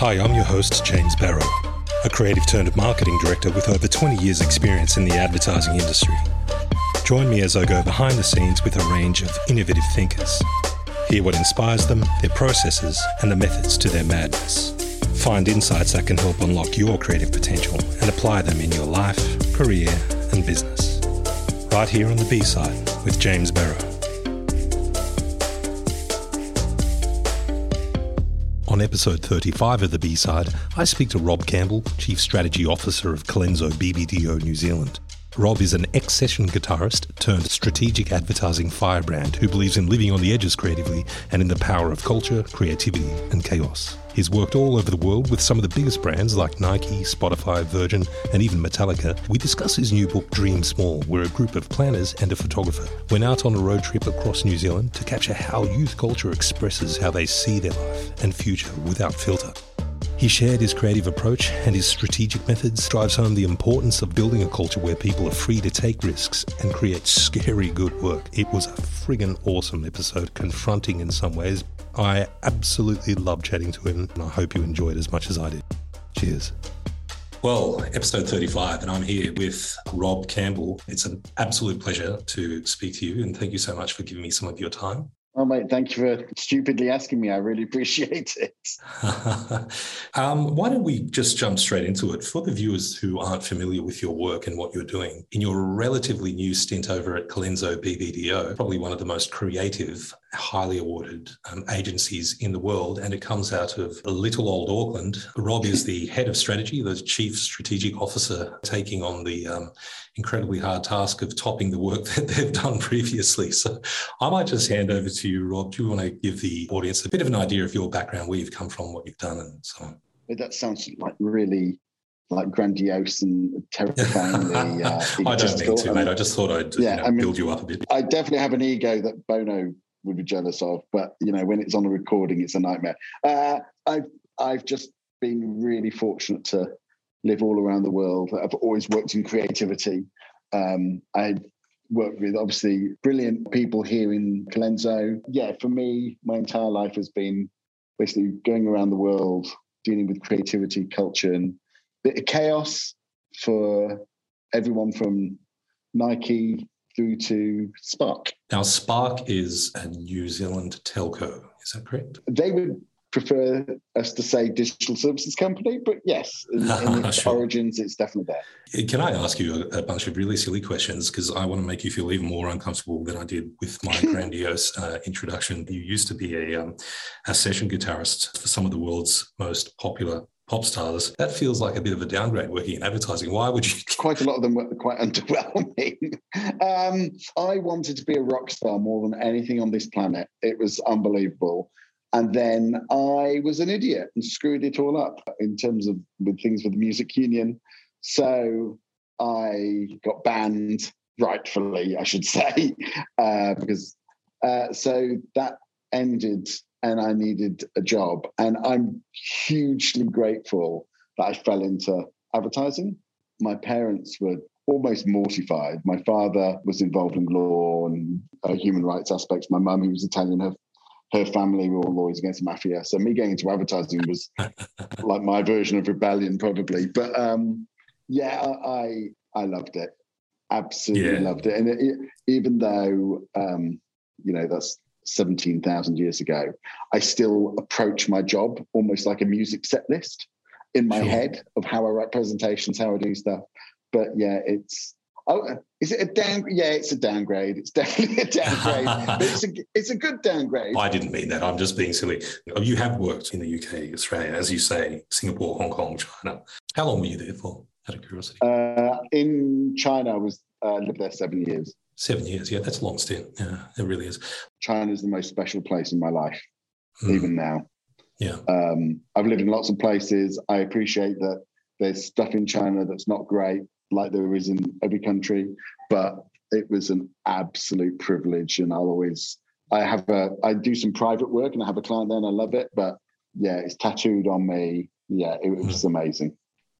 Hi, I'm your host, James Barrow, a creative turned marketing director with over 20 years' experience in the advertising industry. Join me as I go behind the scenes with a range of innovative thinkers. Hear what inspires them, their processes, and the methods to their madness. Find insights that can help unlock your creative potential and apply them in your life, career, and business. Right here on the B side with James Barrow. On episode 35 of the B side, I speak to Rob Campbell, Chief Strategy Officer of Colenso BBDO New Zealand. Rob is an ex session guitarist turned strategic advertising firebrand who believes in living on the edges creatively and in the power of culture, creativity, and chaos. He's worked all over the world with some of the biggest brands like Nike, Spotify, Virgin, and even Metallica. We discuss his new book, Dream Small, where a group of planners and a photographer went out on a road trip across New Zealand to capture how youth culture expresses how they see their life and future without filter. He shared his creative approach and his strategic methods drives home the importance of building a culture where people are free to take risks and create scary good work. It was a friggin' awesome episode, confronting in some ways. I absolutely loved chatting to him and I hope you enjoyed as much as I did. Cheers. Well, episode 35, and I'm here with Rob Campbell. It's an absolute pleasure to speak to you, and thank you so much for giving me some of your time. Oh, mate, thank you for stupidly asking me. I really appreciate it. um, why don't we just jump straight into it? For the viewers who aren't familiar with your work and what you're doing, in your relatively new stint over at Colenso BBDO, probably one of the most creative, highly awarded um, agencies in the world, and it comes out of little old Auckland. Rob is the head of strategy, the chief strategic officer, taking on the um, incredibly hard task of topping the work that they've done previously. So I might just hand over to you, Rob. Do you want to give the audience a bit of an idea of your background, where you've come from, what you've done, and so on? That sounds like really like grandiose and terrifyingly. Uh, I don't mean to, mate. I just thought I'd yeah, you know, I mean, build you up a bit. I definitely have an ego that Bono would be jealous of, but you know, when it's on a recording, it's a nightmare. Uh, I've I've just been really fortunate to live all around the world. I've always worked in creativity. Um, I worked with obviously brilliant people here in Colenso. Yeah, for me, my entire life has been basically going around the world, dealing with creativity, culture, and bit of chaos for everyone from Nike through to Spark. Now, Spark is a New Zealand telco. Is that correct? They would prefer us to say digital services company, but yes, in, in its sure. origins, it's definitely there. Can I ask you a, bunch of really silly questions? Because I want to make you feel even more uncomfortable than I did with my grandiose uh, introduction. You used to be a, um, a session guitarist for some of the world's most popular pop stars. That feels like a bit of a downgrade working in advertising. Why would you? Quite a lot of them were quite underwhelming. um, I wanted to be a rock star more than anything on this planet. It was unbelievable. And then I was an idiot and screwed it all up in terms of with things with the music union. So I got banned, rightfully, I should say, uh, because uh, so that ended and I needed a job. And I'm hugely grateful that I fell into advertising. My parents were almost mortified. My father was involved in law and uh, human rights aspects. My mum, who was Italian, her her family were all lawyers against mafia. So me getting into advertising was like my version of rebellion, probably. But um, yeah, I I loved it, absolutely yeah. loved it. And it, even though um, you know that's seventeen thousand years ago, I still approach my job almost like a music set list in my sure. head of how I write presentations, how I do stuff. But yeah, it's Oh, is it a down? Yeah, it's a downgrade. It's definitely a downgrade. it's a it's a good downgrade. I didn't mean that. I'm just being silly. You have worked in the UK, Australia, as you say, Singapore, Hong Kong, China. How long were you there for? Out of curiosity. Uh, in China, I was uh, lived there seven years. Seven years, yeah, that's a long stint. Yeah, it really is. China is the most special place in my life, mm. even now. Yeah. Um, I've lived in lots of places. I appreciate that there's stuff in China that's not great like there is in every country. But it was an absolute privilege, and I'll always I have a I do some private work, and I have a client there, and I love it. But yeah, it's tattooed on me. Yeah, it, was mm. amazing.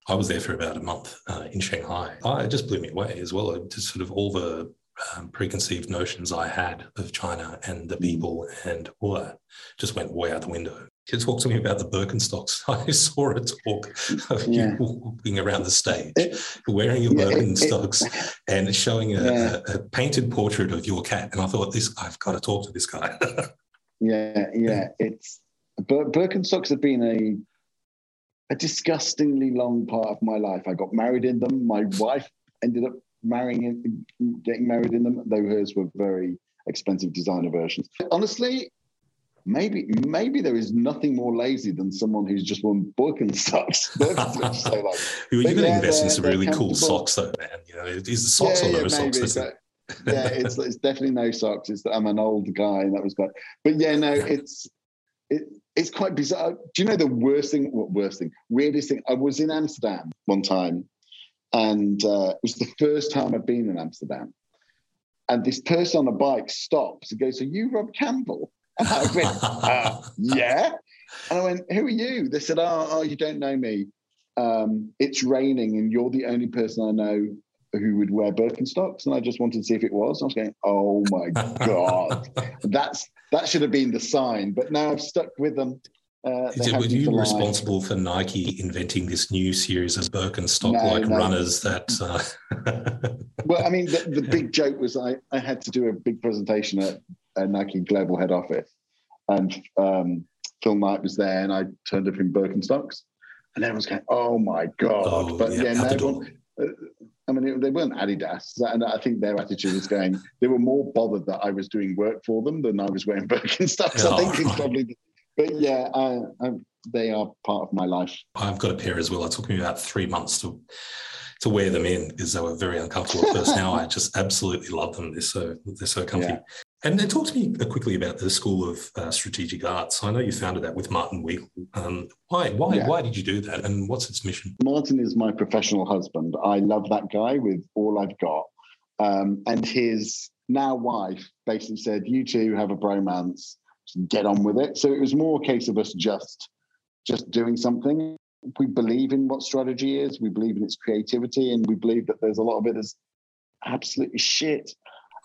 I was there for about a month uh, in Shanghai. I, it just blew me away as well. Just sort of all the um, preconceived notions I had of China and the mm. people and all that just went way out the window. You talk to me about the Birkenstocks? I saw a talk of yeah. you walking around the stage, wearing your yeah, Birkenstocks, it, it, and showing a, yeah. a, a, painted portrait of your cat. And I thought, this I've got to talk to this guy. yeah, yeah. It's Birkenstocks have been a a disgustingly long part of my life. I got married in them. My wife ended up marrying in, getting married in them, though hers were very expensive designer versions. Honestly, maybe maybe there is nothing more lazy than someone who's just worn Birkenstocks. Birkenstocks so like, you going to invest in some really cool socks, though, man. You know, is the socks yeah, or no yeah, socks? Maybe, yeah, it's it's definitely no socks. It's I'm an old guy, and that was quite. But yeah, no, it's it, it's quite bizarre. Do you know the worst thing? What worst thing? Weirdest thing? I was in Amsterdam one time, and uh, it was the first time I'd been in Amsterdam. And this person on a bike stops and goes, "Are you Rob Campbell?" And I went, uh, "Yeah." And I went, "Who are you?" They said, "Oh, oh you don't know me. Um, it's raining, and you're the only person I know who would wear Birkenstocks, and I just wanted to see if it was. I was going, "Oh my god, that's that should have been the sign." But now I've stuck with them. Uh, were you responsible for Nike inventing this new series of Birkenstock-like no, no. runners? That uh... well, I mean, the, the, big joke was I, I had to do a big presentation at, at Nike Global Head Office, and um, Phil Knight was there, and I turned up in Birkenstocks, and everyone's going, "Oh my god!" Oh, but yeah, yeah everyone, uh, I mean, it, they weren't Adidas, and I think their attitude was going. They were more bothered that I was doing work for them than I was wearing Birkenstocks. Oh, I think it's probably. But yeah, I, I, they are part of my life. I've got a pair as well. It took me about three months to to wear them in because they were very uncomfortable at first. now I just absolutely love them. They're so they're so comfy. Yeah. And then talk to me quickly about the School of uh, Strategic Arts. I know you founded that with Martin Weigel. Um, why, why, yeah. why did you do that, and what's its mission? Martin is my professional husband. I love that guy with all I've got. Um, and his now wife basically said, "You two have a bromance. Get on with it." So it was more a case of us just, just doing something. We believe in what strategy is. We believe in its creativity, and we believe that there's a lot of it is absolutely shit.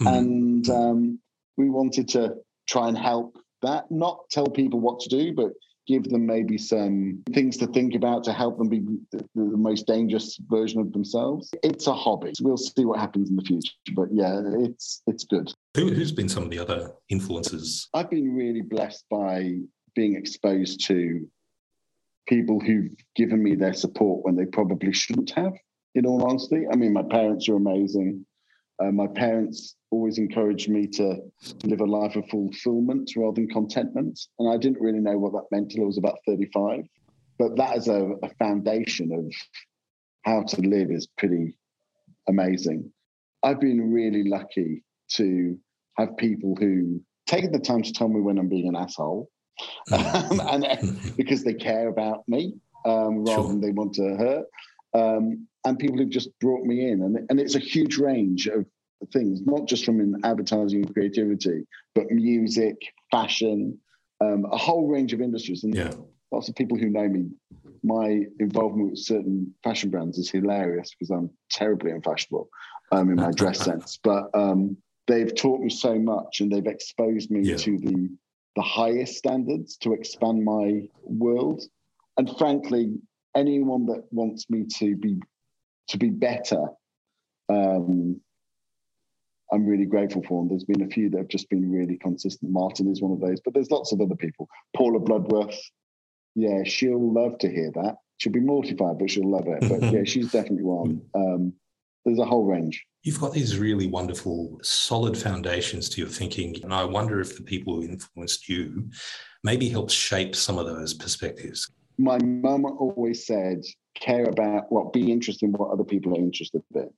Mm. And um, we wanted to try and help that, not tell people what to do, but give them maybe some things to think about to help them be the, the, most dangerous version of themselves. It's a hobby. We'll see what happens in the future, but yeah, it's it's good. Who, who's been some of the other influences? I've been really blessed by being exposed to people who've given me their support when they probably shouldn't have. In all honesty, I mean, my parents are amazing. Uh, my parents always encouraged me to live a life of fulfillment rather than contentment. And I didn't really know what that meant till I was about 35. But that is a, a foundation of how to live is pretty amazing. I've been really lucky to have people who take the time to tell me when I'm being an asshole, um, and because they care about me um, rather sure. than they want to hurt. Um, and people who've just brought me in. And, and it's a huge range of things, not just from in advertising and creativity, but music, fashion, um, a whole range of industries. And yeah. lots of people who know me, my involvement with certain fashion brands is hilarious because I'm terribly unfashionable um, in my dress sense. But um, they've taught me so much and they've exposed me yeah. to the the highest standards to expand my world. And frankly, anyone that wants me to be to be better, um, I'm really grateful for. And there's been a few that have just been really consistent. Martin is one of those, but there's lots of other people. Paula Bloodworth, yeah, she'll love to hear that. She'll be mortified, but she'll love it. But yeah, she's definitely one. Um, there's a whole range. You've got these really wonderful, solid foundations to your thinking. And I wonder if the people who influenced you maybe helped shape some of those perspectives. My mum always said, care about what, be interested in what other people are interested in.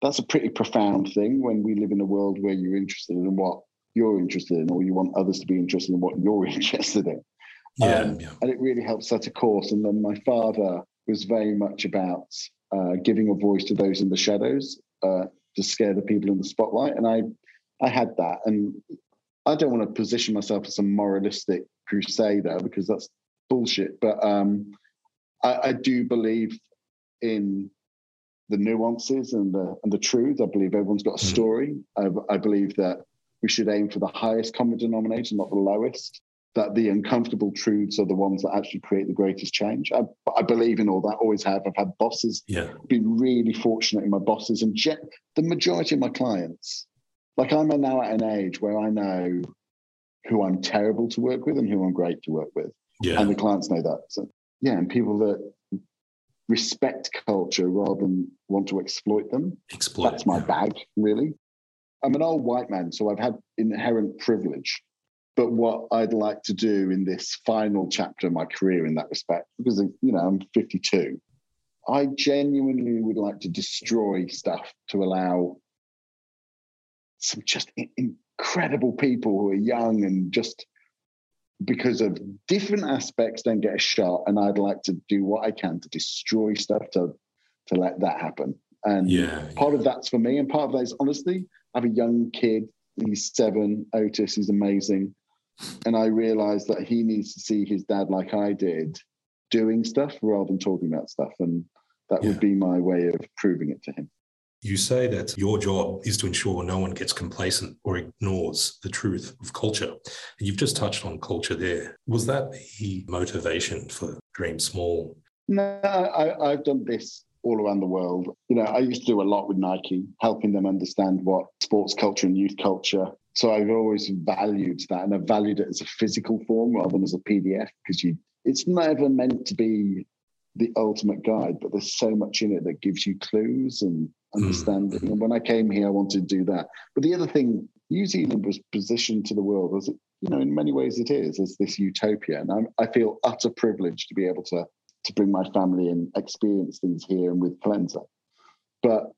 That's a pretty profound thing when we live in a world where you're interested in what you're interested in, or you want others to be interested in what you're interested in. Yeah, um, yeah. And it really helps set a course. And then my father was very much about uh, giving a voice to those in the shadows uh, to scare the people in the spotlight. And I, I had that. And I don't want to position myself as a moralistic crusader because that's bullshit. But um, I, I do believe in the nuances and the and the truth. I believe everyone's got a hmm. story. I, I, believe that we should aim for the highest common denominator, not the lowest. that the uncomfortable truths are the ones that actually create the greatest change. I, I believe in all that, always have. I've had bosses, yeah. been really fortunate in my bosses, and the majority of my clients, like I'm now at an age where I know who I'm terrible to work with and who I'm great to work with. Yeah. And the clients know that. So, yeah, and people that respect culture rather than want to exploit them. Exploit. That's my bag, really. I'm an old white man, so I've had inherent privilege. But what I'd like to do in this final chapter of my career in that respect, because you know I'm 52, I genuinely would like to destroy stuff to allow some just incredible people who are young and just because of different aspects don't get a shot. And I'd like to do what I can to destroy stuff to to let that happen. And yeah, part of that's for me, and part of that is honestly, I have a young kid. He's seven. Otis. He's amazing. And I realized that he needs to see his dad like I did, doing stuff rather than talking about stuff. And that yeah. would be my way of proving it to him. You say that your job is to ensure no one gets complacent or ignores the truth of culture. And you've just touched on culture there. Was that the motivation for Dream Small? No, I, have done this all around the world. You know, I used to do a lot with Nike, helping them understand what sports culture and youth culture. So I've always valued that, and I've valued it as a physical form rather than as a PDF because you. It's never meant to be the ultimate guide, but there's so much in it that gives you clues and. Understanding. Mm. And when I came here, I wanted to do that. But the other thing, New Zealand was positioned to the world as, you know, in many ways it is, as this utopia. And I'm, I feel utter privilege to be able to to bring my family and experience things here and with Colenso. But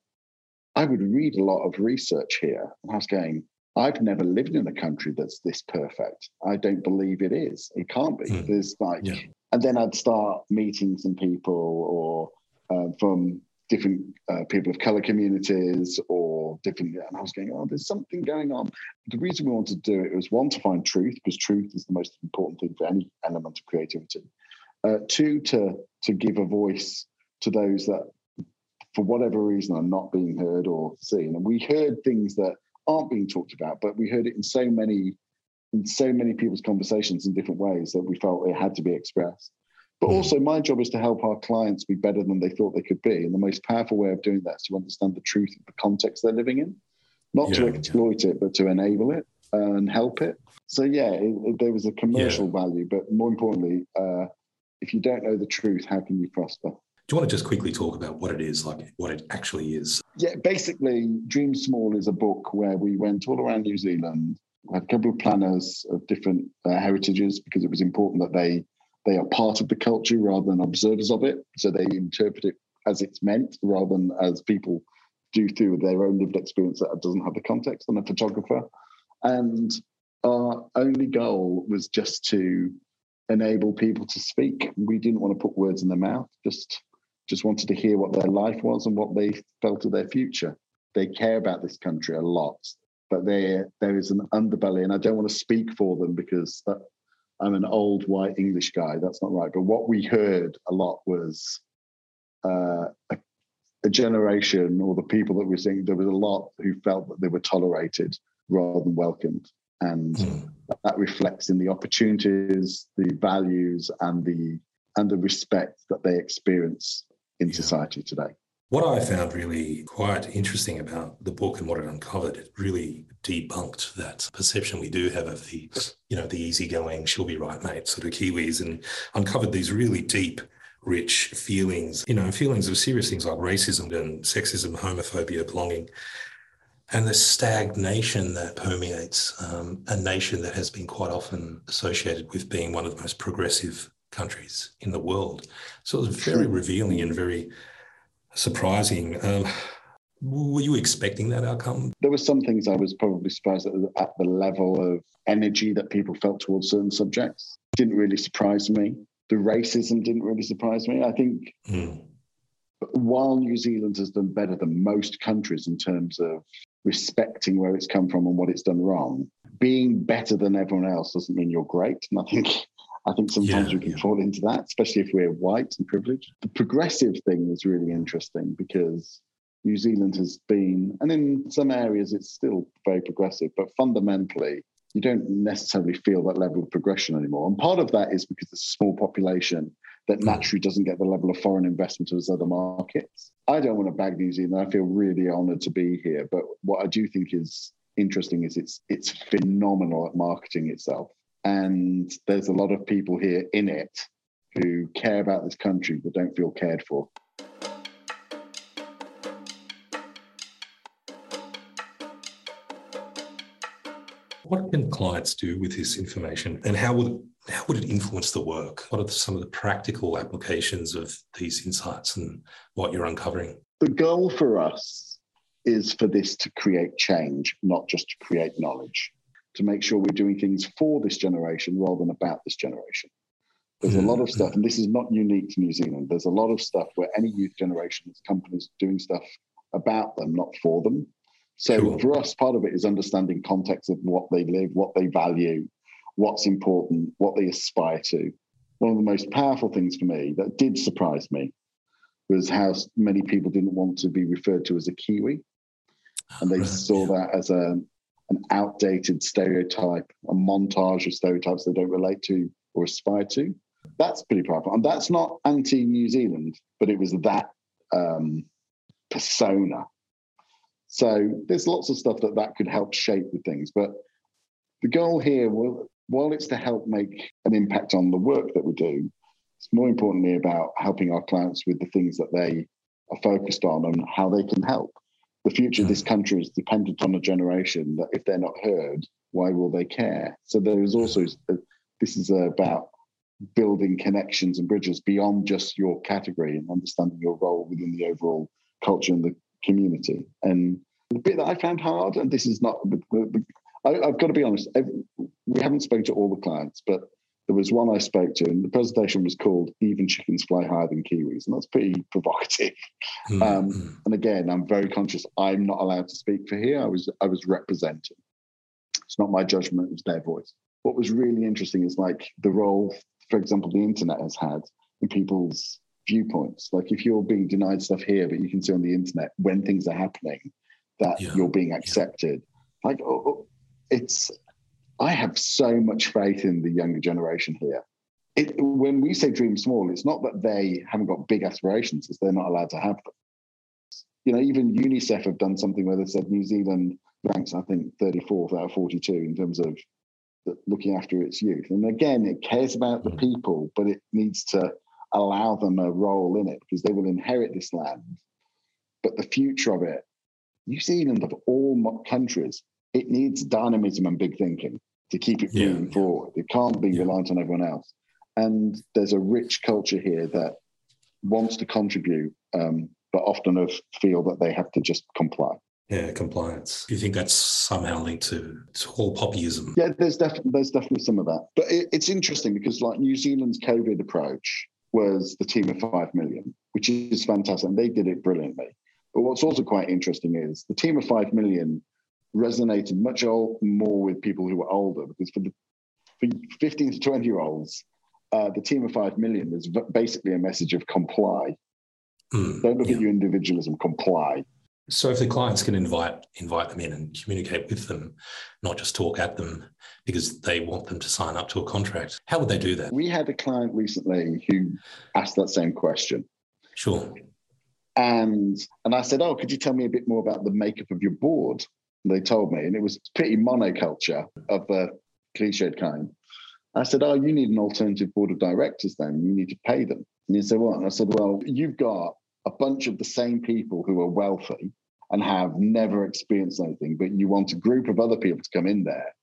I would read a lot of research here, and I was going, I've never lived in a country that's this perfect. I don't believe it is. It can't be. Mm. There's like yeah and then I'd start meeting some people or uh, from different uh, people of color communities or different and I was going oh there's something going on. The reason we wanted to do it was one to find truth because truth is the most important thing for any element of creativity. Uh, two to to give a voice to those that for whatever reason are not being heard or seen. And we heard things that aren't being talked about but we heard it in so many in so many people's conversations in different ways that we felt it had to be expressed. But hmm. also, my job is to help our clients be better than they thought they could be. And the most powerful way of doing that is to understand the truth of the context they're living in, not yeah, to exploit yeah. it, but to enable it and help it. So, yeah, it, it, there was a commercial yeah. value, but more importantly, uh, if you don't know the truth, how can you prosper? Do you want to just quickly talk about what it is, like what it actually is? Yeah, basically, Dream Small is a book where we went all around New Zealand we had a couple of planners of different uh, heritages because it was important that they they are part of the culture rather than observers of it. So they interpret it as it's meant rather than as people do through their own lived experience that doesn't have the context on a photographer. And our only goal was just to enable people to speak. We didn't want to put words in their mouth, just just wanted to hear what their life was and what they felt of their future. They care about this country a lot but there there is an underbelly, and I don't want to speak for them because that, I'm an old white English guy. That's not right. But what we heard a lot was uh, a, a, generation, or the people that we're seeing, there was a lot who felt that they were tolerated rather than welcomed, and mm. that reflects in the opportunities, the values, and the and the respect that they experience in yeah. society today. What I found really quite interesting about the book and what it uncovered, it really debunked that perception we do have of the, you know, the easygoing, she'll be right, mate, sort of Kiwis, and uncovered these really deep, rich feelings, you know, feelings of serious things like racism and sexism, homophobia, belonging, and the stagnation that permeates um, a nation that has been quite often associated with being one of the most progressive countries in the world. So it was very revealing and very surprising. Um, were you expecting that outcome? There were some things I was probably surprised at, at the level of energy that people felt towards certain subjects. Didn't really surprise me. The racism didn't really surprise me. I think mm. while New Zealand has done better than most countries in terms of respecting where it's come from and what it's done wrong, being better than everyone else doesn't mean you're great. And I think I think sometimes yeah, we can yeah. fall into that, especially if we're white and privileged. The progressive thing is really interesting because New Zealand has been, and in some areas it's still very progressive, but fundamentally, you don't necessarily feel that level of progression anymore. And part of that is because it's a small population that hmm. naturally doesn't get the level of foreign investment as other markets. I don't want to bag New Zealand. I feel really honoured to be here. But what I do think is interesting is it's it's phenomenal at marketing itself. And there's a lot of people here in it who care about this country but don't feel cared for. What can clients do with this information and how would how would it influence the work? What are some of the practical applications of these insights and what you're uncovering? The goal for us is for this to create change, not just to create knowledge, to make sure we're doing things for this generation rather than about this generation. There's mm-hmm. a lot of stuff, and this is not unique to New Zealand. There's a lot of stuff where any youth generation, is companies doing stuff about them, not for them. So for us, part of it is understanding context of what they live, what they value, what's important, what they aspire to. One of the most powerful things for me that did surprise me was how many people didn't want to be referred to as a Kiwi. And they right, saw that as a, an outdated stereotype, a montage of stereotypes they don't relate to or aspire to. That's pretty powerful. And that's not anti New Zealand, but it was that um, persona. So there's lots of stuff that that could help shape the things. But the goal here will while it's to help make an impact on the work that we do, it's more importantly about helping our clients with the things that they are focused on and how they can help. The future of this hmm. country is dependent on a generation that if they're not heard, why will they care? So there is also, this is about building connections and bridges beyond just your category and understanding your role within the overall culture and the community. And the bit that I found hard, and this is not I, have got to be honest, we haven't spoken to all the clients, but there was one I spoke to, and the presentation was called "Even Chickens Fly Higher Than Kiwis," and that's pretty provocative. Mm-hmm. Um, and again, I'm very conscious I'm not allowed to speak for here. I was I was representing. It's not my judgment; it was their voice. What was really interesting is like the role, for example, the internet has had in people's viewpoints. Like if you're being denied stuff here, but you can see on the internet when things are happening that yeah. you're being accepted. Yeah. Like oh, oh it's I have so much faith in the younger generation here. It, when we say dream small, it's not that they haven't got big aspirations; it's they're not allowed to have them. You know, even UNICEF have done something where they said New Zealand ranks, I think, 34th out of 42 in terms of looking after its youth. And again, it cares about the mm. people, but it needs to allow them a role in it because they will inherit this land. But the future of it, New Zealand of all countries it needs dynamism and big thinking to keep it yeah. moving forward. It can't be yeah. reliant on everyone else. And there's a rich culture here that wants to contribute, um, but often have feel that they have to just comply. Yeah, compliance. Do you think that's somehow linked to, to tall poppyism? Yeah, there's definitely there's definitely some of that. But it, it's interesting because like New Zealand's COVID approach was the team of five million, which is fantastic, and they did it brilliantly. But what's also quite interesting is the team of five million resonated much more with people who were older because for the for 15 to 20 year olds, uh, the team of five million is basically a message of comply. Mm, Don't look yeah. at your individualism, comply. So if the clients can invite invite them in and communicate with them, not just talk at them because they want them to sign up to a contract, how would they do that? We had a client recently who asked that same question. Sure. And and I said, Oh, could you tell me a bit more about the makeup of your board? They told me, and it was pretty monoculture of the cliched kind. I said, Oh, you need an alternative board of directors then. You need to pay them. And he said, What? And I said, Well, you've got a bunch of the same people who are wealthy and have never experienced anything, but you want a group of other people to come in there.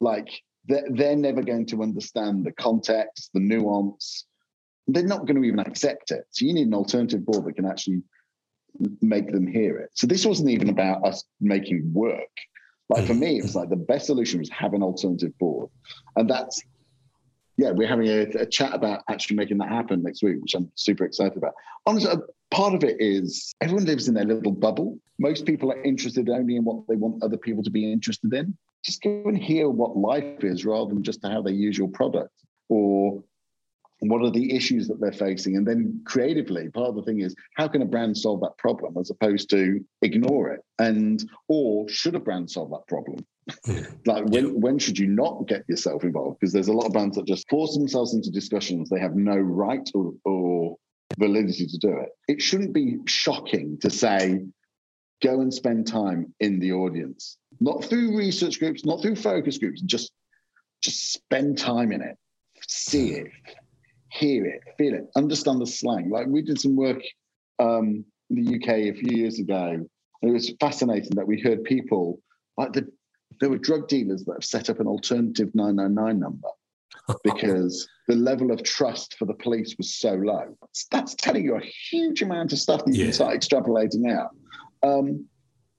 Like they're, they're never going to understand the context, the nuance. They're not going to even accept it. So you need an alternative board that can actually make them hear it. So this wasn't even about us making work. Like for mm. me, it was like the best solution was have an alternative board. And that's, yeah, we're having a, a chat about actually making that happen next week, which I'm super excited about. Honestly, part of it is everyone lives in their little bubble. Most people are interested only in what they want other people to be interested in. Just go and hear what life is rather than just how they use your product or what are the issues that they're facing? And then creatively part of the thing is how can a brand solve that problem as opposed to ignore it? And or should a brand solve that problem? Hmm. Like when when should you not get yourself involved? Because there's a lot of brands that just force themselves into discussions. They have no right or, or validity to do it. It shouldn't be shocking to say, go and spend time in the audience, not through research groups, not through focus groups, just just spend time in it, see it, hear it, feel it, understand the slang. Like we did some work um, in the UK a few years ago. And it was fascinating that we heard people like the there were drug dealers that have set up an alternative 999 number because the level of trust for the police was so low. That's telling you a huge amount of stuff that you yeah. can start extrapolating out. Um,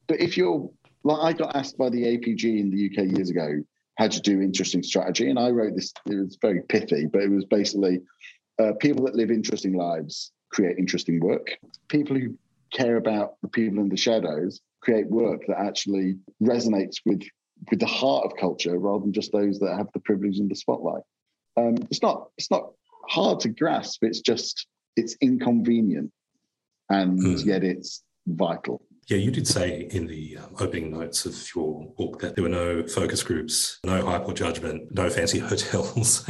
but if you're like, I got asked by the APG in the UK years ago how to do interesting strategy, and I wrote this. It was very pithy, but it was basically uh, people that live interesting lives create interesting work. People who care about the people in the shadows create work that actually resonates with with the heart of culture rather than just those that have the privilege and the spotlight. Um, it's not it's not hard to grasp. It's just it's inconvenient, and mm. yet it's vital. Yeah, you did say in the um, opening notes of your book that there were no focus groups, no hyper judgment, no fancy hotels.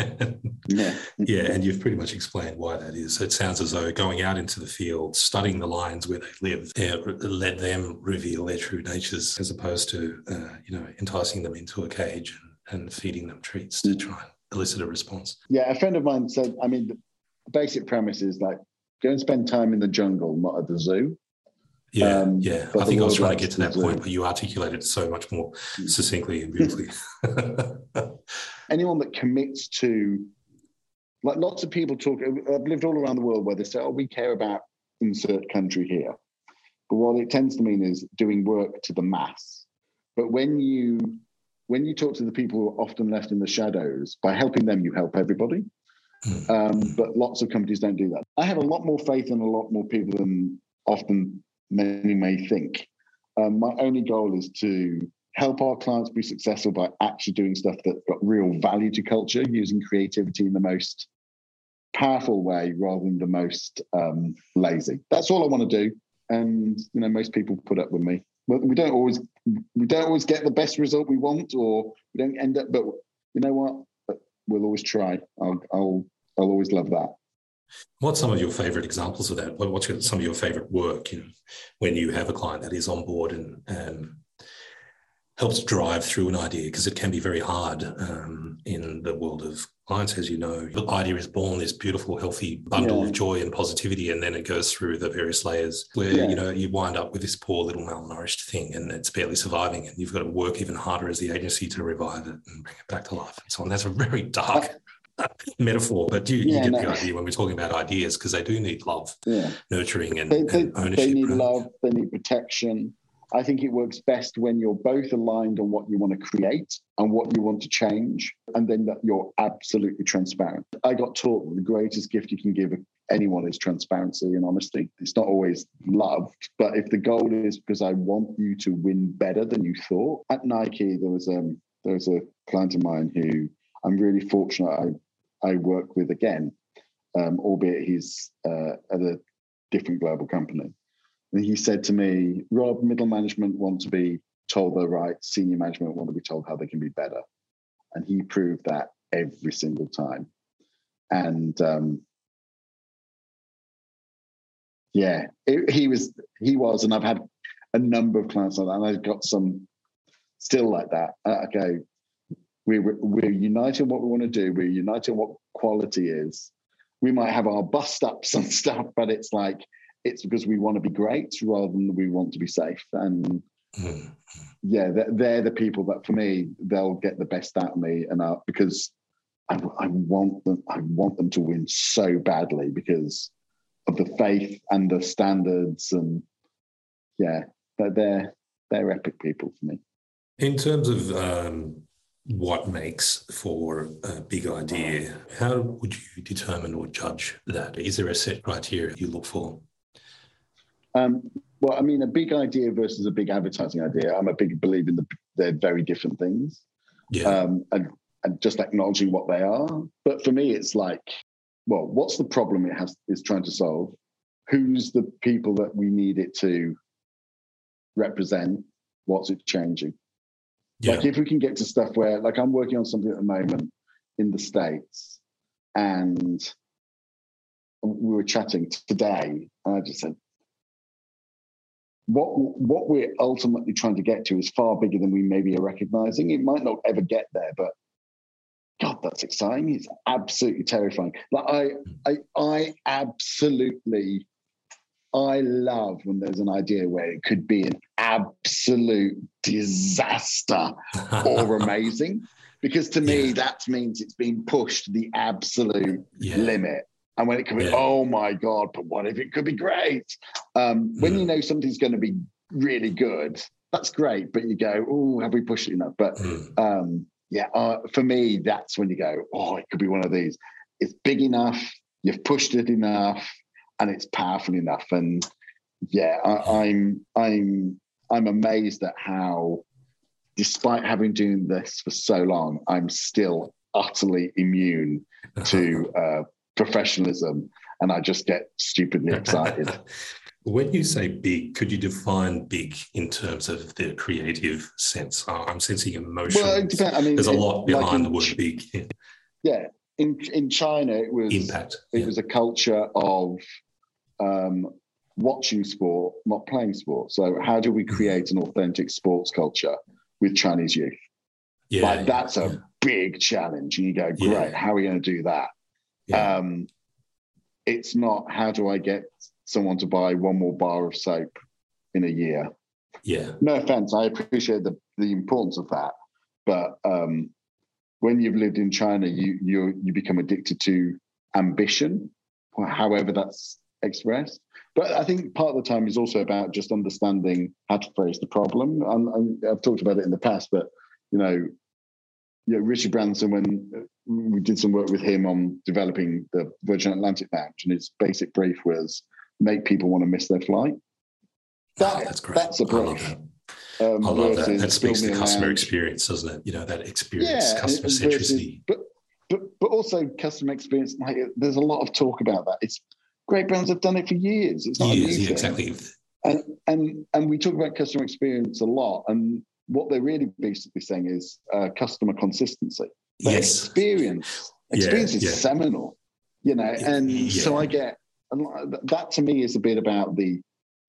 yeah. yeah, and you've pretty much explained why that is. It sounds as though going out into the field, studying the lines where they live, uh, let them reveal their true natures, as opposed to uh, you know enticing them into a cage and, and feeding them treats to try and elicit a response. Yeah, a friend of mine said. I mean, the basic premise is like go and spend time in the jungle, not at the zoo. Yeah, um, yeah. I think I was trying to get to that point, but you articulated so much more mm. succinctly and beautifully. Anyone that commits to, like lots of people talk, I've lived all around the world where they say, oh, we care about insert country here. But what it tends to mean is doing work to the mass. But when you when you talk to the people who are often left in the shadows, by helping them, you help everybody. Mm. Um, but lots of companies don't do that. I have a lot more faith in a lot more people than often many may think. Um, my only goal is to help our clients be successful by actually doing stuff that's got real value to culture, using creativity in the most powerful way rather than the most um, lazy. That's all I want to do, and you know, most people put up with me. We don't always we don't always get the best result we want, or we don't end up. But you know what? We'll always try. I'll I'll I'll always love that. What's some of your favorite examples of that? What's some of your favorite work, you know, when you have a client that is on board and, and helps drive through an idea? Because it can be very hard um, in the world of clients, as you know. The idea is born, this beautiful, healthy bundle yeah. of joy and positivity, and then it goes through the various layers where, yeah. you know, you wind up with this poor little malnourished thing and it's barely surviving. And you've got to work even harder as the agency to revive it and bring it back to life and so on. That's a very dark metaphor, but you, yeah, you get no. the idea when we're talking about ideas because they do need love, yeah. nurturing, and, they, they, and ownership. They need right? love, they need protection. I think it works best when you're both aligned on what you want to create and what you want to change, and then that you're absolutely transparent. I got taught that the greatest gift you can give anyone is transparency and honesty. It's not always loved, but if the goal is because I want you to win better than you thought. At Nike, there was um there was a client of mine who I'm really fortunate. I I work with again, um, albeit he's uh, at a different global company. And he said to me, Rob, middle management want to be told they're right, senior management want to be told how they can be better. And he proved that every single time. And um, yeah, it, he was, he was, and I've had a number of clients like that, and I've got some still like that. I go, we're, we're united in what we want to do. We're united in what quality is. We might have our bust ups and stuff, but it's like it's because we want to be great rather than we want to be safe. And mm. yeah, they're, they're, the people that for me they'll get the best out of me, and uh, because I, I want them, I want them to win so badly because of the faith and the standards, and yeah, they're they're, they're epic people for me. In terms of um, what makes for a big idea. How would you determine or judge that? Is there a set criteria you look for? Um, well, I mean, a big idea versus a big advertising idea. I'm a big believer in the, they're very different things. Yeah. Um, and, and just acknowledging what they are. But for me, it's like, well, what's the problem it has is trying to solve? Who's the people that we need it to represent? What's it changing? Yeah. Like if we can get to stuff where, like, I'm working on something at the moment in the states, and we were chatting today, and I just said, what what we're ultimately trying to get to is far bigger than we maybe are recognizing. It might not ever get there, but God, that's exciting. It's absolutely terrifying. Like I, I, I absolutely, I love when there's an idea where it could be an absolute disaster or amazing, because to me yeah. that means it's been pushed to the absolute yeah. limit. And when it could be, yeah. oh my God, but what if it could be great? Um, mm. When you mm. know something's going to be really good, that's great. But you go, oh, have we pushed it enough? But mm. um, yeah, uh, for me, that's when you go, oh, it could be one of these. It's big enough, you've pushed it enough, and it's powerful enough. And yeah, I, I'm I'm I'm amazed at how, despite having doing this for so long, I'm still utterly immune to uh, professionalism, and I just get stupidly excited. when you say big, could you define big in terms of the creative sense? Uh, I'm sensing emotion. Well, I mean, there's a lot behind like the word big. Yeah. yeah. In in China, it was impact. It yeah. was a culture of um, watching sport, not playing sport. So, how do we create an authentic sports culture with Chinese youth? Yeah, like that's yeah. a big challenge. And you go, great, how are we going to do that? Yeah. Um, it's not how do I get someone to buy one more bar of soap in a year. Yeah. No offense, I appreciate the, the importance of that, but um, when you've lived in China, you you you become addicted to ambition, however that's expressed. But I think part of the time is also about just understanding how to phrase the problem. And, I've talked about it in the past, but you know, you know, Richard Branson, when uh, we did some work with him on developing the Virgin Atlantic Lounge, and his basic brief was make people want to miss their flight. That, oh, that's great. That's a brief. I love that. Um, I love that. That speaks to customer experience, doesn't it? You know, that experience, yeah, customer centricity. But, but, but also customer experience. Like, there's a lot of talk about that. It's great brands have done it for years. It's not years, yeah, exactly. And, and and we talk about customer experience a lot. And what they're really basically saying is uh, customer consistency. But yes. Experience. Experience yeah, is yeah. seminal, you know. And so I get, and that to me is a bit about the,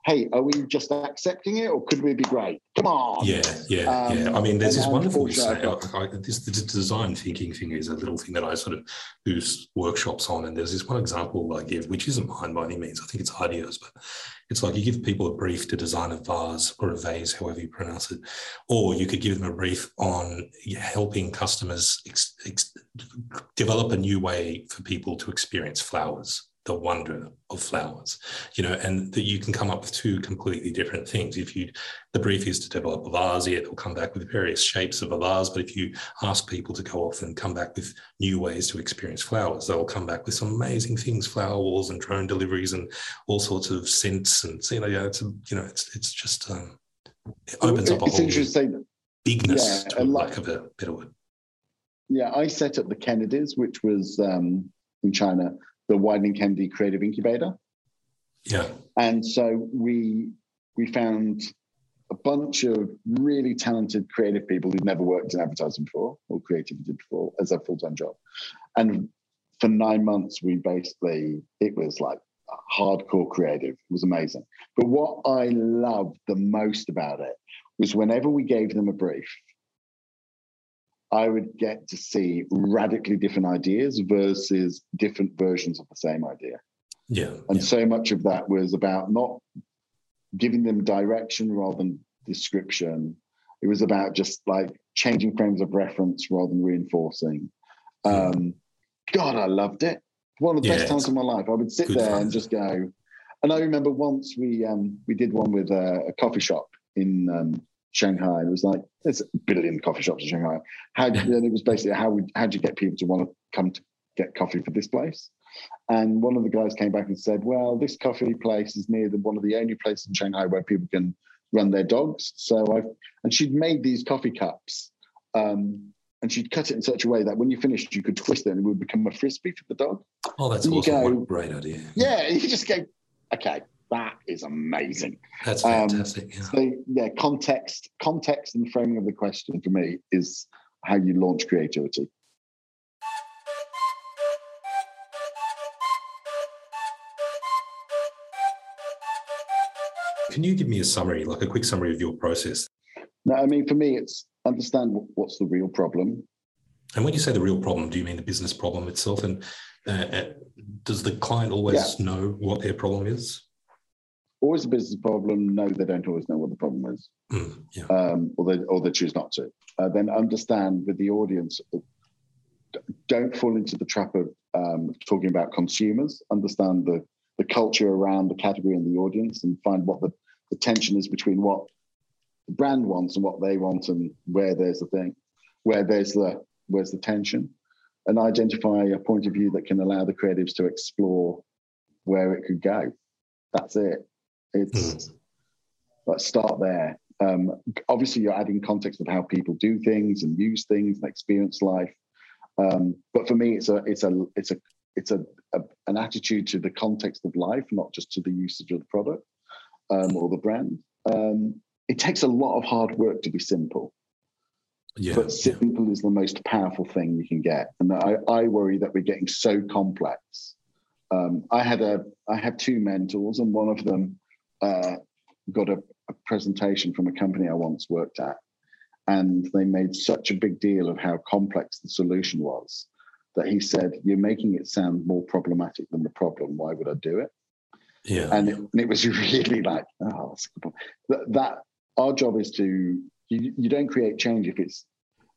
hey, are we just accepting it or could we be great? Come on. Yeah, yeah, um, yeah. I mean, there's this wonderful saying, I, I, this, this design thinking thing is a little thing that I sort of do workshops on. And there's this one example I give, which isn't mine by any means. I think it's IDEO, but it's like you give people a brief to design a vase or a vase, however you pronounce it, or you could give them a brief on helping customers ex, ex, develop a new way for people to experience flowers the wonder of flowers you know and that you can come up with two completely different things if you the brief is to develop a vase yeah they'll come back with various shapes of a vase but if you ask people to go off and come back with new ways to experience flowers they'll come back with some amazing things flower walls and drone deliveries and all sorts of scents and you know yeah it's a, you know it's it's just um it opens up a whole interesting. bigness yeah, to lack of a better word yeah i set up the kennedys which was um in china the Wieden Kennedy Creative Incubator. Yeah. And so we we found a bunch of really talented creative people who'd never worked in advertising before or creativity before as a full-time job. And for nine months, we basically, it was like hardcore creative. It was amazing. But what I loved the most about it was whenever we gave them a brief, I would get to see radically different ideas versus different versions of the same idea. Yeah. And yeah. so much of that was about not giving them direction rather than description. It was about just like changing frames of reference rather than reinforcing. Um, God, I loved it. One of the yeah, best times of my life. I would sit there fun. and just go. And I remember once we um, we did one with a, a coffee shop in um, Shanghai. It was like there's a billion coffee shops in Shanghai. How and it was basically how would how do you get people to want to come to get coffee for this place? And one of the guys came back and said, "Well, this coffee place is near the one of the only places in Shanghai where people can run their dogs." So I and she'd made these coffee cups. Um, and she'd cut it in such a way that when you finished, you could twist it and it would become a frisbee for the dog. Oh, that's and awesome! Go, great idea. Yeah, you just go, okay, that is amazing. That's fantastic. Um, yeah. So yeah, context, context, and framing of the question for me is how you launch creativity. Can you give me a summary, like a quick summary of your process? No, I mean, for me, it's understand what's the real problem. And when you say the real problem, do you mean the business problem itself? And uh, uh, does the client always yeah. know what their problem is? Always a business problem. No, they don't always know what the problem is, mm, yeah. um, or they or they choose not to. Uh, then understand with the audience. Don't fall into the trap of um, talking about consumers. Understand the the culture around the category and the audience, and find what the, the tension is between what the brand wants and what they want, and where there's the thing, where there's the where's the tension and identify a point of view that can allow the creatives to explore where it could go. That's it. It's mm. let's start there. Um, obviously, you're adding context of how people do things and use things and experience life. Um, but for me, it's a it's a it's a it's a, a, an attitude to the context of life, not just to the usage of the product um, or the brand. Um, it takes a lot of hard work to be simple. Yeah, but simple yeah. is the most powerful thing you can get. And I, I worry that we're getting so complex. Um, I had a I had two mentors, and one of them uh, got a, a presentation from a company I once worked at, and they made such a big deal of how complex the solution was that he said, "You're making it sound more problematic than the problem. Why would I do it?" Yeah, and it, and it was really like, oh, that, that our job is to you, you don't create change if it's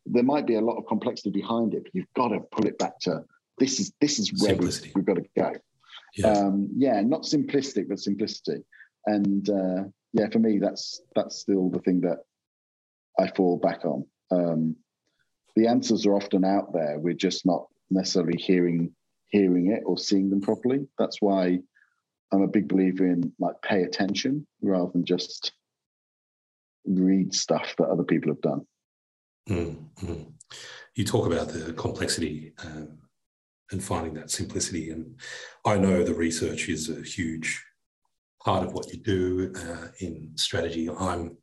there might be a lot of complexity behind it, but you've got to pull it back to this is this is where we, have got to go. Yeah. Um, yeah, not simplistic, but simplicity. And uh, yeah, for me, that's that's still the thing that I fall back on. Um, the answers are often out there. We're just not necessarily hearing hearing it or seeing them properly. That's why I'm a big believer in like pay attention rather than just read stuff that other people have done. Mm-hmm. You talk about the complexity um, and finding that simplicity, and I know the research is a huge part of what you do uh, in strategy. I'm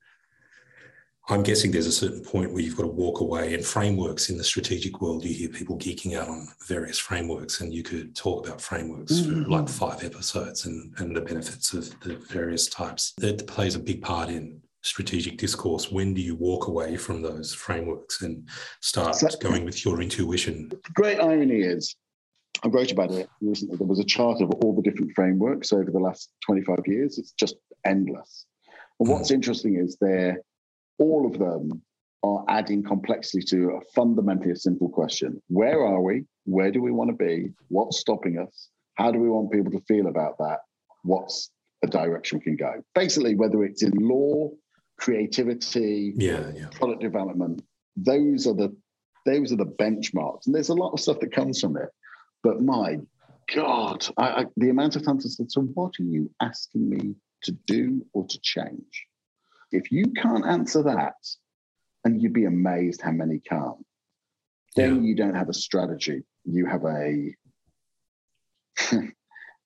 I'm guessing there's a certain point where you've got to walk away. And frameworks in the strategic world, you hear people geeking out on various frameworks, and you could talk about frameworks mm-hmm. for like five episodes and, and the benefits of the various types. That plays a big part in strategic discourse when do you walk away from those frameworks and start so, going with your intuition the great irony is i wrote about it. Recently there was a chart of all the different frameworks over the last 25 years. It's just endless. And what's mm. interesting is they're all of them are adding complexity to a fundamentally a simple question. Where are we? Where do we want to be? What's stopping us? How do we want people to feel about that? What's a direction we can go? Basically whether it's in law creativity, yeah, yeah. product development. Those are the those are the benchmarks, and there's a lot of stuff that comes from it. But my God, I, I, the amount of times I said, "So what are you asking me to do or to change?" If you can't answer that, and you'd be amazed how many can't, then yeah. you don't have a strategy. You have a you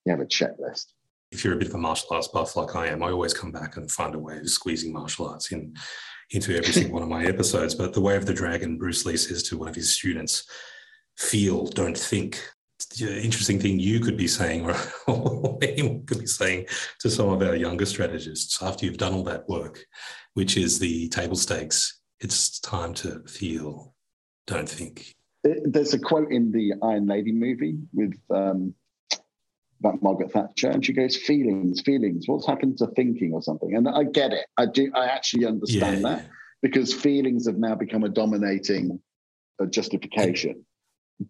have a checklist if you're a bit of a martial arts buff like I am, I always come back and find a way of squeezing martial arts in into every single one of my episodes. But the way of the dragon, Bruce Lee says to one of his students, feel, don't think. Interesting thing you could be saying, or anyone could be saying to some of our younger strategists after you've done all that work, which is the table stakes. It's time to feel, don't think. There's a quote in the Iron Lady movie with um, about Margaret Thatcher, and she goes, "Feelings, feelings. What's happened to thinking or something?" And I get it. I do. I actually understand yeah, that yeah. because feelings have now become a dominating uh, justification.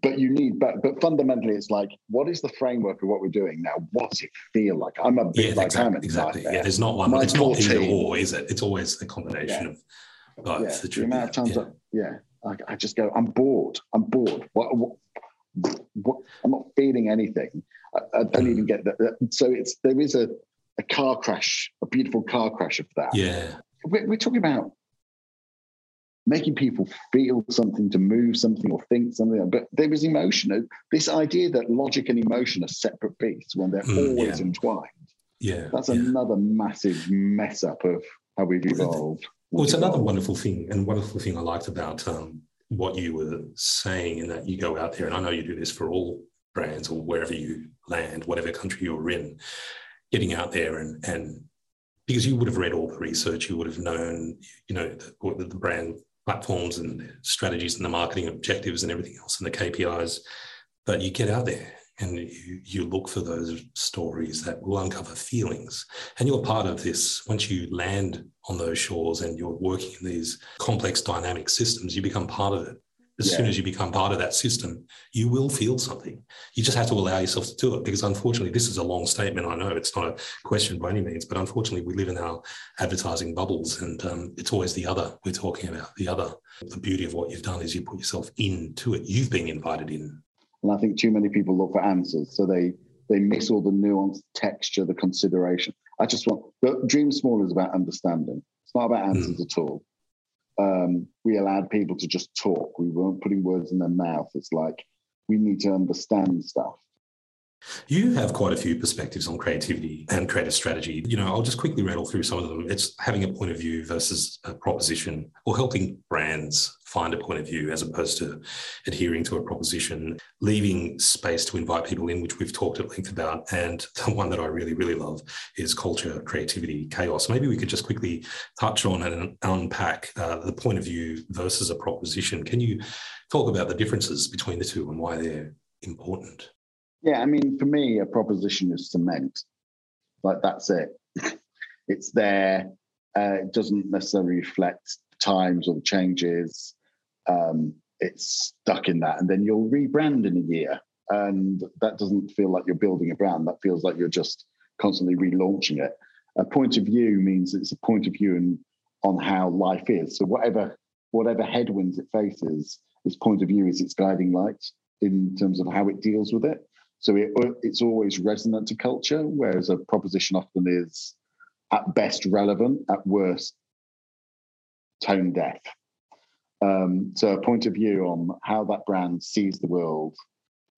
But you need, but but fundamentally, it's like, what is the framework of what we're doing now? What's it feel like? I'm a bit yeah, like exactly, exactly. Yeah, there's not one. My it's not either or, is it? It's always the combination of both. Yeah, the, the amount of times, yeah, yeah I, I, just go, I'm bored. I'm bored. What, what, what, I'm not feeling anything. I, I don't even get that. So it's there is a, a car crash, a beautiful car crash of that. Yeah, we're, we're talking about making people feel something, to move something or think something. But there is emotion. This idea that logic and emotion are separate beasts when they're mm, always yeah. entwined. Yeah. That's yeah. another massive mess up of how we've evolved. Well, it's another wonderful thing, and wonderful thing I liked about um, what you were saying, in that you go out there, and I know you do this for all brands or wherever you land, whatever country you're in, getting out there and and because you would have read all the research, you would have known, you know, the, the brand platforms and strategies and the marketing objectives and everything else and the KPIs. But you get out there and you, you look for those stories that will uncover feelings. And you're part of this. Once you land on those shores and you're working in these complex dynamic systems, you become part of it as yeah. soon as you become part of that system, you will feel something. You just have to allow yourself to do it because unfortunately, this is a long statement. I know it's not a question by any means, but unfortunately, we live in our advertising bubbles and um, it's always the other we're talking about. The other. The beauty of what you've done is you put yourself into it. You've been invited in. And I think too many people look for answers. So they, they miss all the nuance, texture, the consideration. I just want, but Dream Small is about understanding. It's not about answers mm. at all um, we allowed people to just talk. We weren't putting words in their mouth. It's like we need to understand stuff. You have quite a few perspectives on creativity and creative strategy. You know, I'll just quickly rattle through some of them. It's having a point of view versus a proposition, or helping brands find a point of view as opposed to adhering to a proposition, leaving space to invite people in, which we've talked at length about. And the one that I really, really love is culture, creativity, chaos. Maybe we could just quickly touch on and unpack uh, the point of view versus a proposition. Can you talk about the differences between the two and why they're important? Yeah, I mean, for me, a proposition is cement. Like that's it. it's there. Uh, it doesn't necessarily reflect times or changes. Um, it's stuck in that, and then you'll rebrand in a year, and that doesn't feel like you're building a brand. That feels like you're just constantly relaunching it. A point of view means it's a point of view on how life is. So whatever whatever headwinds it faces, its point of view is its guiding light in terms of how it deals with it. So it, it's always resonant to culture, whereas a proposition often is at best relevant, at worst tone deaf. Um, so a point of view on how that brand sees the world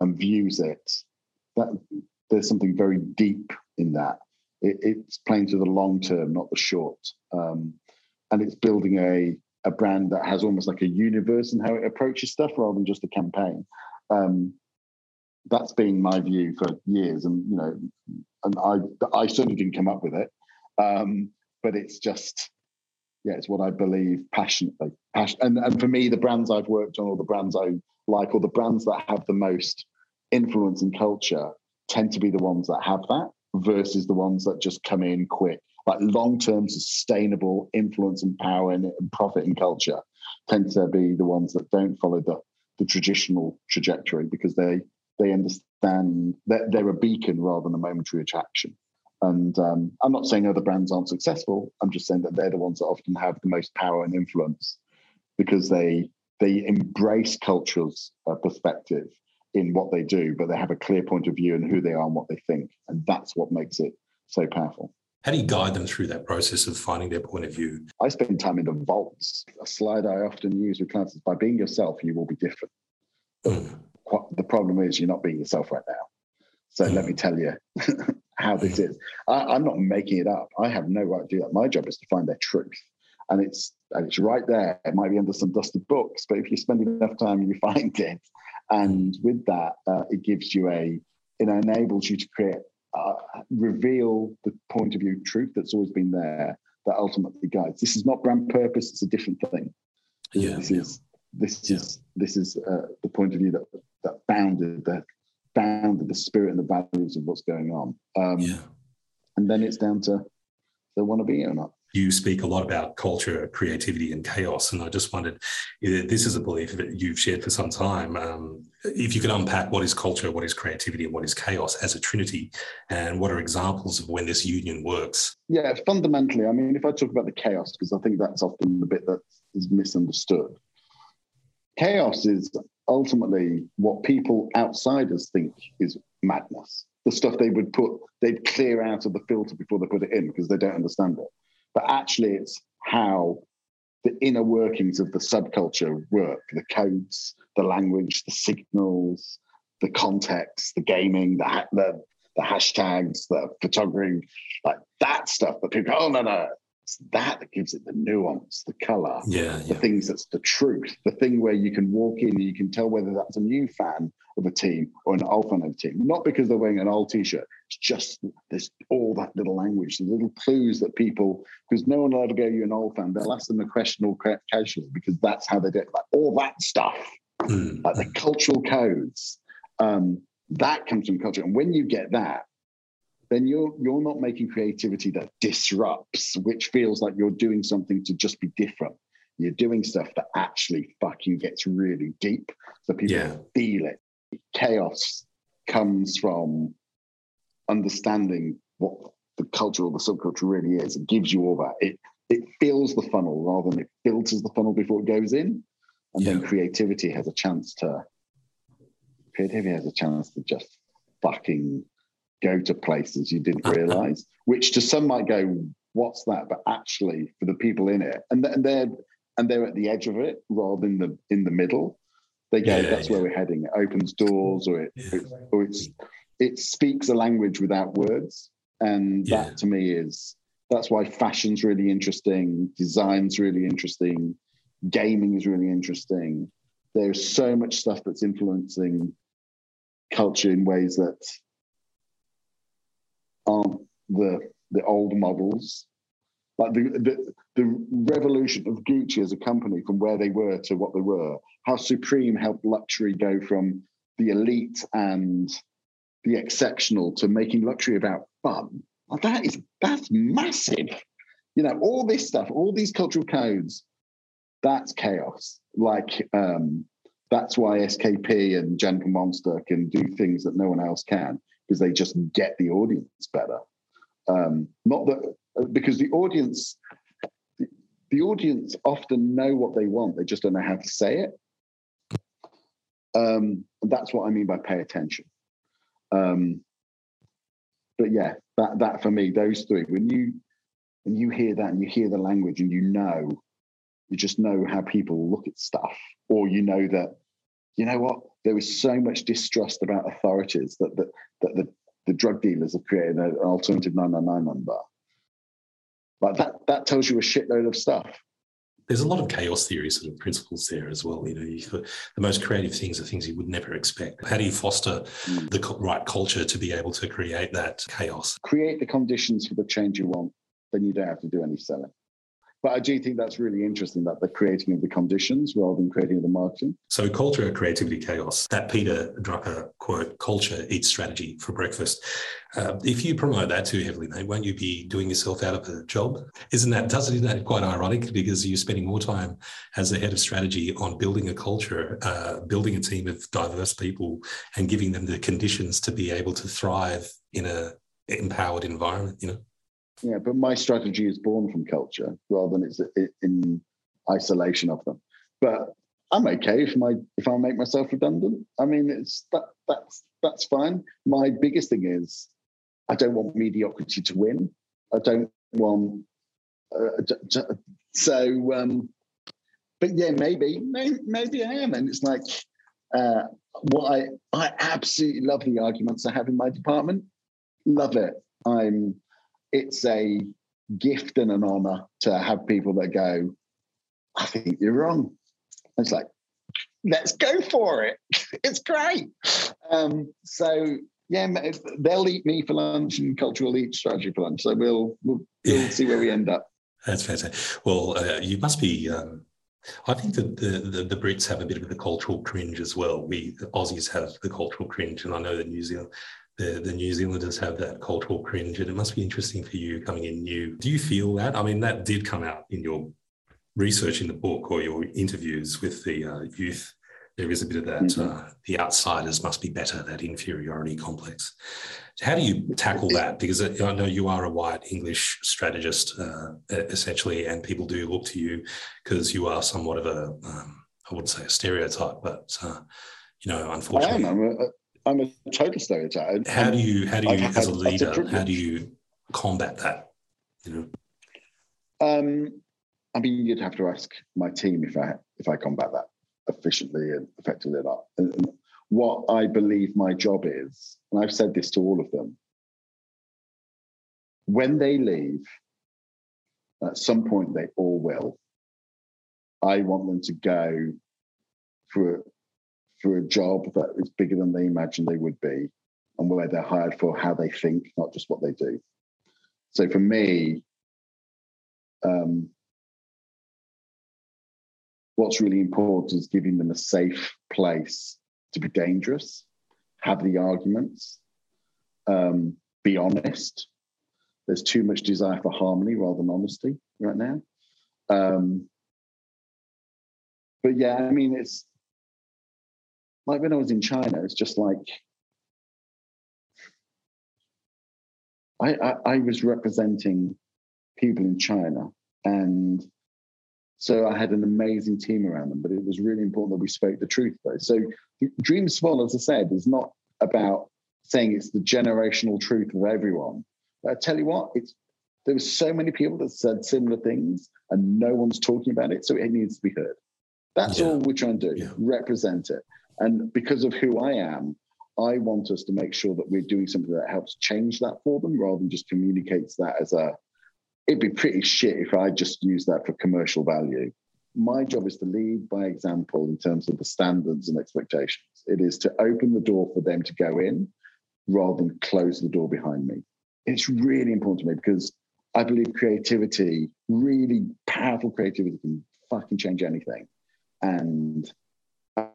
and views it, that there's something very deep in that. It, it's playing to the long term, not the short. Um, and it's building a, a brand that has almost like a universe in how it approaches stuff rather than just a campaign. Um, that's been my view for years, and you know, and I I certainly didn't come up with it, um, but it's just yeah, it's what I believe passionately. Passion, and and for me, the brands I've worked on, or the brands I like, or the brands that have the most influence in culture, tend to be the ones that have that versus the ones that just come in quick. Like long-term sustainable influence and power and, and profit in culture tend to be the ones that don't follow the the traditional trajectory because they they understand that they're a beacon rather than a momentary attraction. And um, I'm not saying other brands aren't successful. I'm just saying that they're the ones that often have the most power and influence because they they embrace culture's uh, perspective in what they do, but they have a clear point of view and who they are and what they think, and that's what makes it so powerful. How do you guide them through that process of finding their point of view? I spend time in the vaults. A slide I often use with clients is by being yourself, you will be different. Mm the problem is you're not being yourself right now. So let me tell you how this is. I, am not making it up. I have no right to do that. My job is to find their truth. And it's and it's right there. It might be under some dusted books, but if you spend enough time, you find it. And with that, uh, it gives you a, it enables you to create, uh, reveal the point of view truth that's always been there that ultimately guides. This is not brand purpose; it's a different thing. Yeah, this is this yeah. is this is uh, the point of view that that bounded the bounded the spirit and the values of what's going on. Um, yeah. And then it's down to they want to be or not. You speak a lot about culture, creativity, and chaos, and I just wondered, this is a belief that you've shared for some time. Um, if you could unpack what is culture, what is creativity, and what is chaos as a trinity, and what are examples of when this union works? Yeah, fundamentally, I mean, if I talk about the chaos, because I think that's often the bit that is misunderstood. Chaos is ultimately what people outsiders think is madness. The stuff they would put, they'd clear out of the filter before they put it in because they don't understand it. But actually, it's how the inner workings of the subculture work the codes, the language, the signals, the context, the gaming, the, the, the hashtags, the photography, like that stuff that people oh no, no. It's that that gives it the nuance, the color, yeah, the things that's the truth, the thing where you can walk in and you can tell whether that's a new fan of a team or an old fan of a team. Not because they're wearing an old t-shirt. It's just there's all that little language, the little clues that people, because no one will ever go, you an old fan. They'll ask them a question or casually because that's how they do it. Like all that stuff, mm. like the cultural codes. Um, that comes from culture. And when you get that, then you're you're not making creativity that disrupts, which feels like you're doing something to just be different. You're doing stuff that actually fuck you gets really deep, so people yeah. feel it. Chaos comes from understanding what the culture or the subculture really is. It gives you all that. It it fills the funnel rather than it filters the funnel before it goes in, and yeah. then creativity has a chance to creativity has a chance to just fucking go to places you didn't uh-huh. realize, which to some might go, what's that? But actually, for the people in it, and they're and they're at the edge of it rather than the in the middle. They go, yeah, that's yeah. where we're heading. It opens doors, or it, yeah. it or it's it speaks a language without words, and that to me is that's why fashion's really interesting, design's really interesting, gaming is really interesting. There's so much stuff that's influencing culture in ways that aren't the the old models. Like the, the the revolution of Gucci as a company from where they were to what they were, how Supreme helped luxury go from the elite and the exceptional to making luxury about fun. Like that is that's massive. You know, all this stuff, all these cultural codes, that's chaos. Like um, that's why SKP and Gentle Monster can do things that no one else can because they just get the audience better. Um, not that because the audience, the, the, audience often know what they want, they just don't know how to say it. Um, that's what I mean by pay attention. Um, but yeah, that that for me, those three. When you when you hear that and you hear the language and you know, you just know how people look at stuff, or you know that you know what? There was so much distrust about authorities that that, that the, the drug dealers have created an alternative 999 number. Like that, that tells you a shitload of stuff. There's a lot of chaos theory sort of principles there as well. You know, you, the most creative things are things you would never expect. How do you foster mm. the right culture to be able to create that chaos? Create the conditions for the change you want, then you don't have to do any selling. But I do think that's really interesting that the creating of the conditions rather than creating of the marketing. So culture, creativity, chaos. That Peter Drucker quote, culture eats strategy for breakfast. Uh, if you promote that too heavily, mate, won't you be doing yourself out of a job? Isn't that doesn't that quite ironic because you're spending more time as the head of strategy on building a culture, uh, building a team of diverse people, and giving them the conditions to be able to thrive in a empowered environment. You know. Yeah, but my strategy is born from culture rather than it's in isolation of them. But I'm okay if my if I make myself redundant. I mean, it's that that's that's fine. My biggest thing is I don't want mediocrity to win. I don't want uh, so. Um, but yeah, maybe, maybe maybe I am, and it's like uh, what I I absolutely love the arguments I have in my department. Love it. I'm it's a gift and an honor to have people that go, I think you're wrong. it's like, let's go for it. It's great. Um, so yeah, they'll eat me for lunch and cultural eat strategy for lunch. So we'll we'll, we'll see where we end up. That's fantastic. Well, uh, you must be. Um, I think that the, the, the Brits have a bit of the cultural cringe as well. We the Aussies have the cultural cringe, and I know that New Zealand the, the New Zealanders have that cultural cringe, and it must be interesting for you coming in new. Do you feel that? I mean, that did come out in your research in the book or your interviews with the uh, youth. There is a bit of that. Mm-hmm. Uh, the outsiders must be better. That inferiority complex. How do you tackle that? Because uh, I know you are a white English strategist, uh, essentially, and people do look to you because you are somewhat of a, um, I wouldn't say a stereotype, but uh, you know, unfortunately, I am. I'm a total stereotype. How do you, how do you, as a leader, how do you combat that? You know. Um, I mean, you'd have to ask my team if I if I combat that efficiently and effectively or not. And what I believe my job is, and I've said this to all of them, when they leave, at some point they all will. I want them to go for for a job that is bigger than they imagine they would be, and where they're hired for how they think, not just what they do. So for me, um, what's really important is giving them a safe place to be dangerous, have the arguments, um, be honest. There's too much desire for harmony rather than honesty right now. Um, but yeah, I mean, it's like when I was in China, it's just like I, I, I was representing people in China and so I had an amazing team around them, but it was really important that we spoke the truth though. So Dream Small, as I said, is not about saying it's the generational truth of everyone. But I tell you what, it's there were so many people that said similar things and no one's talking about it. So it needs to be heard. That's yeah. all we're trying to do, yeah. represent it. And because of who I am, I want us to make sure that we're doing something that helps change that for them rather than just communicates that as a it'd be pretty shit if I just use that for commercial value. My job is to lead by example in terms of the standards and expectations. It is to open the door for them to go in rather than close the door behind me. It's really important to me because I believe creativity, really powerful creativity, can fucking change anything. And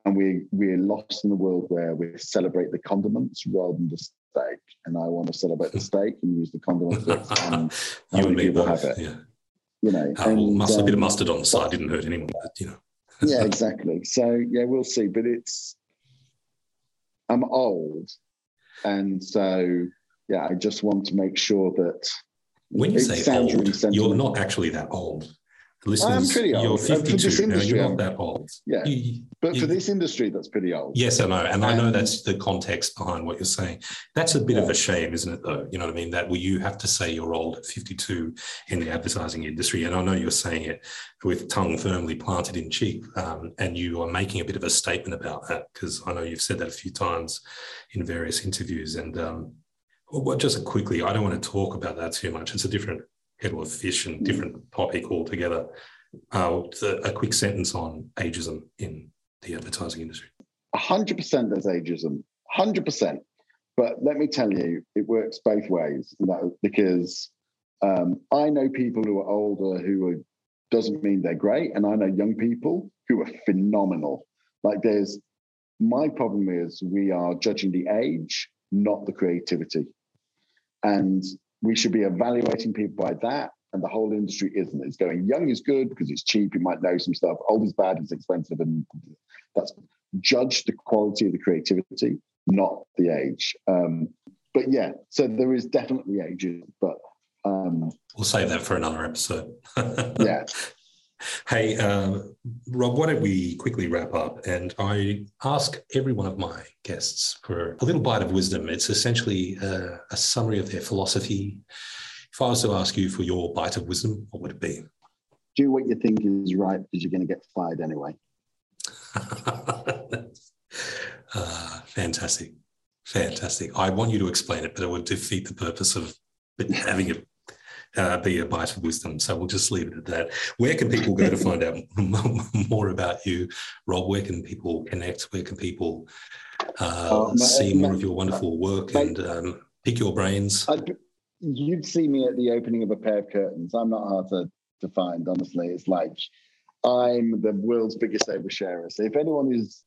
and we we're lost in the world where we celebrate the condiments rather than the steak. And I want to celebrate the steak and use the condiments. and you and me both. Have it. Yeah. You know, uh, and, must, um, a bit of um, mustard on the side didn't hurt anyone, but, you know. yeah, exactly. So yeah, we'll see. But it's I'm old, and so yeah, I just want to make sure that when you say old, you're not actually that old listeners, I'm pretty old. You're 52 now. You're not that old. Yeah. You, but you, for this industry, that's pretty old. Yes, I know. And, and, I know that's the context behind what you're saying. That's a bit yeah. of a shame, isn't it, though? You know what I mean? That well, you have to say you're old at 52 in the advertising industry. And I know you're saying it with tongue firmly planted in cheek. Um, and you are making a bit of a statement about that because I know you've said that a few times in various interviews. And um, well, just quickly, I don't want to talk about that too much. It's a different kettle of fish and different topic altogether. Uh, a quick sentence on ageism in the advertising industry. 100% there's ageism, 100%. But let me tell you, it works both ways because um, I know people who are older who are, doesn't mean they're great. And I know young people who are phenomenal. Like there's, my problem is we are judging the age, not the creativity. And we should be evaluating people by that. And the whole industry isn't. It's going young is good because it's cheap. You might know some stuff. Old is bad. It's expensive. And that's judge the quality of the creativity, not the age. Um, but yeah, so there is definitely ages, but um, we'll save that for another episode. yeah. Hey, uh, Rob, why don't we quickly wrap up? And I ask every one of my guests for a little bite of wisdom. It's essentially a, a summary of their philosophy. If I was to ask you for your bite of wisdom, what would it be? Do what you think is right because you're going to get fired anyway. uh, fantastic. Fantastic. I want you to explain it, but it would defeat the purpose of having it uh, be a bite of wisdom. So we'll just leave it at that. Where can people go to find out more about you, Rob? Where can people connect? Where can people uh, uh, see more of your wonderful work and um, pick your brains? I'd, you'd see me at the opening of a pair of curtains. I'm not hard to, to find, honestly. It's like I'm the world's biggest oversharer. So if anyone is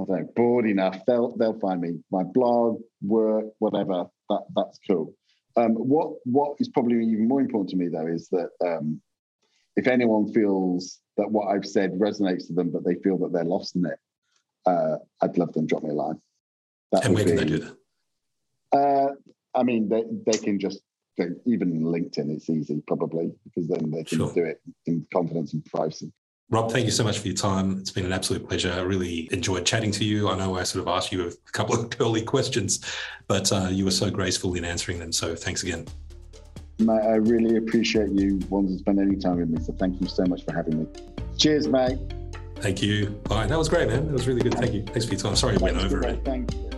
I don't know, bored enough, they'll they'll find me. My blog, work, whatever. That that's cool. Um, what what is probably even more important to me though is that um, if anyone feels that what I've said resonates to them, but they feel that they're lost in it, uh, I'd love them to drop me a line. That and where can be, they do that? Uh, I mean, they, they can just they, even LinkedIn. It's easy probably because then they can sure. do it in confidence and privacy. Rob, thank you so much for your time. It's been an absolute pleasure. I really enjoyed chatting to you. I know I sort of asked you a couple of curly questions, but uh, you were so graceful in answering them. So thanks again. Mate, I really appreciate you wanting to spend any time with me. So thank you so much for having me. Cheers, mate. Thank you. Bye. That was great, man. That was really good. Thank you. Thanks for your time. Sorry I went over it. Thank you.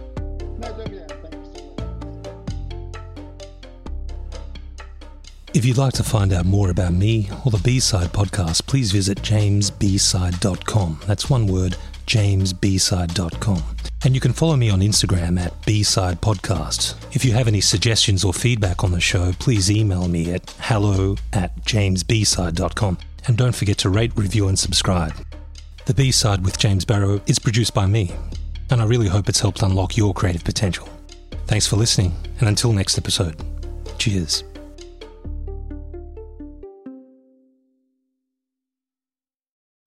If you'd like to find out more about me or the B-Side podcast, please visit jamesbside.com. That's one word, jamesbside.com. And you can follow me on Instagram at B-Side Podcast. If you have any suggestions or feedback on the show, please email me at hello at jamesbside.com. And don't forget to rate, review, and subscribe. The B-Side with James Barrow is produced by me, and I really hope it's helped unlock your creative potential. Thanks for listening, and until next episode, cheers.